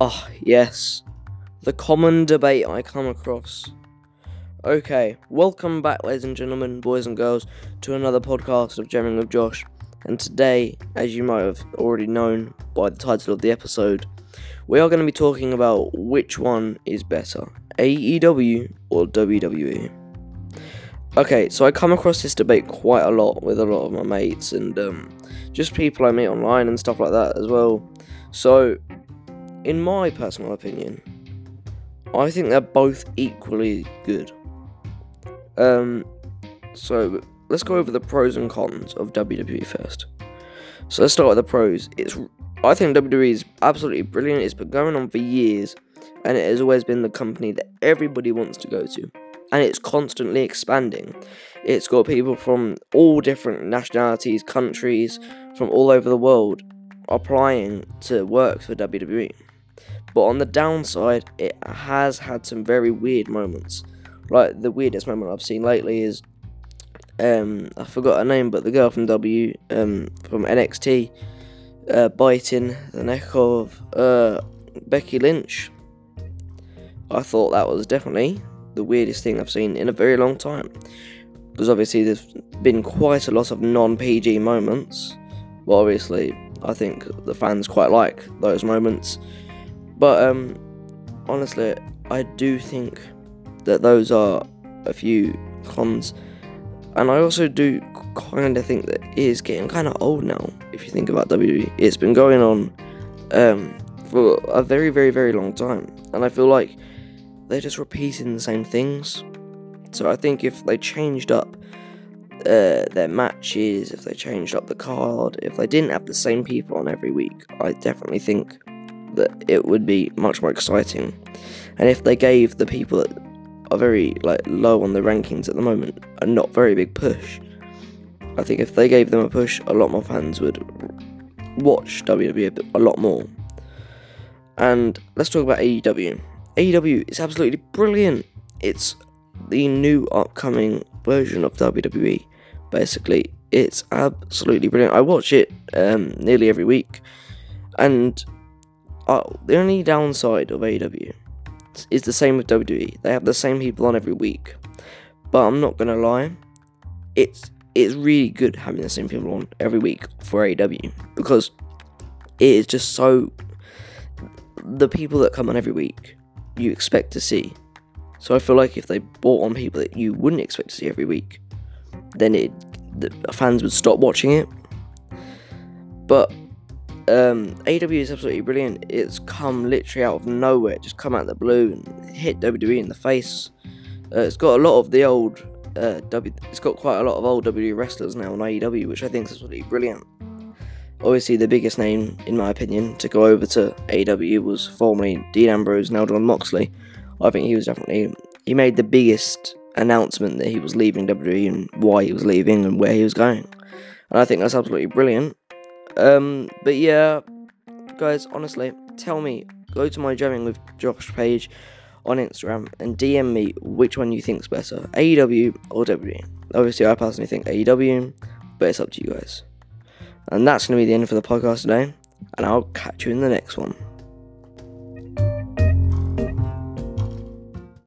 Ah, yes. The common debate I come across. Okay, welcome back, ladies and gentlemen, boys and girls, to another podcast of Jamming with Josh. And today, as you might have already known by the title of the episode, we are going to be talking about which one is better, AEW or WWE. Okay, so I come across this debate quite a lot with a lot of my mates and um, just people I meet online and stuff like that as well. So, in my personal opinion, I think they're both equally good. Um, so let's go over the pros and cons of WWE first. So let's start with the pros. It's I think WWE is absolutely brilliant. It's been going on for years, and it has always been the company that everybody wants to go to, and it's constantly expanding. It's got people from all different nationalities, countries, from all over the world applying to work for WWE. But on the downside, it has had some very weird moments. Like the weirdest moment I've seen lately is um I forgot her name, but the girl from W um from NXT uh, biting the neck of uh Becky Lynch. I thought that was definitely the weirdest thing I've seen in a very long time. Because obviously there's been quite a lot of non-PG moments. But obviously I think the fans quite like those moments. But um honestly I do think that those are a few cons and I also do kind of think that it is getting kind of old now. If you think about WWE, it's been going on um, for a very, very, very long time, and I feel like they're just repeating the same things. So I think if they changed up uh, their matches, if they changed up the card, if they didn't have the same people on every week, I definitely think that it would be much more exciting. And if they gave the people that are very like low on the rankings at the moment a not very big push. I think if they gave them a push, a lot more fans would watch WWE a lot more. And let's talk about AEW. AEW is absolutely brilliant. It's the new upcoming version of WWE. Basically, it's absolutely brilliant. I watch it um, nearly every week, and uh, the only downside of AEW is the same with WWE. They have the same people on every week. But I'm not gonna lie, it's it's really good having the same people on every week for AEW because it is just so the people that come on every week you expect to see. So I feel like if they brought on people that you wouldn't expect to see every week, then it the fans would stop watching it. But um, AW is absolutely brilliant. It's come literally out of nowhere, just come out of the blue and hit WWE in the face. Uh, it's got a lot of the old uh, W. It's got quite a lot of old WWE wrestlers now on AEW, which I think is absolutely brilliant. Obviously, the biggest name, in my opinion, to go over to AEW was formerly Dean Ambrose, now Jon Moxley. I think he was definitely he made the biggest announcement that he was leaving WWE and why he was leaving and where he was going. And I think that's absolutely brilliant. Um, but yeah, guys, honestly, tell me, go to my jamming with Josh page on Instagram and DM me which one you think's better, AEW or WWE. Obviously, I personally think AEW, but it's up to you guys. And that's going to be the end for the podcast today, and I'll catch you in the next one.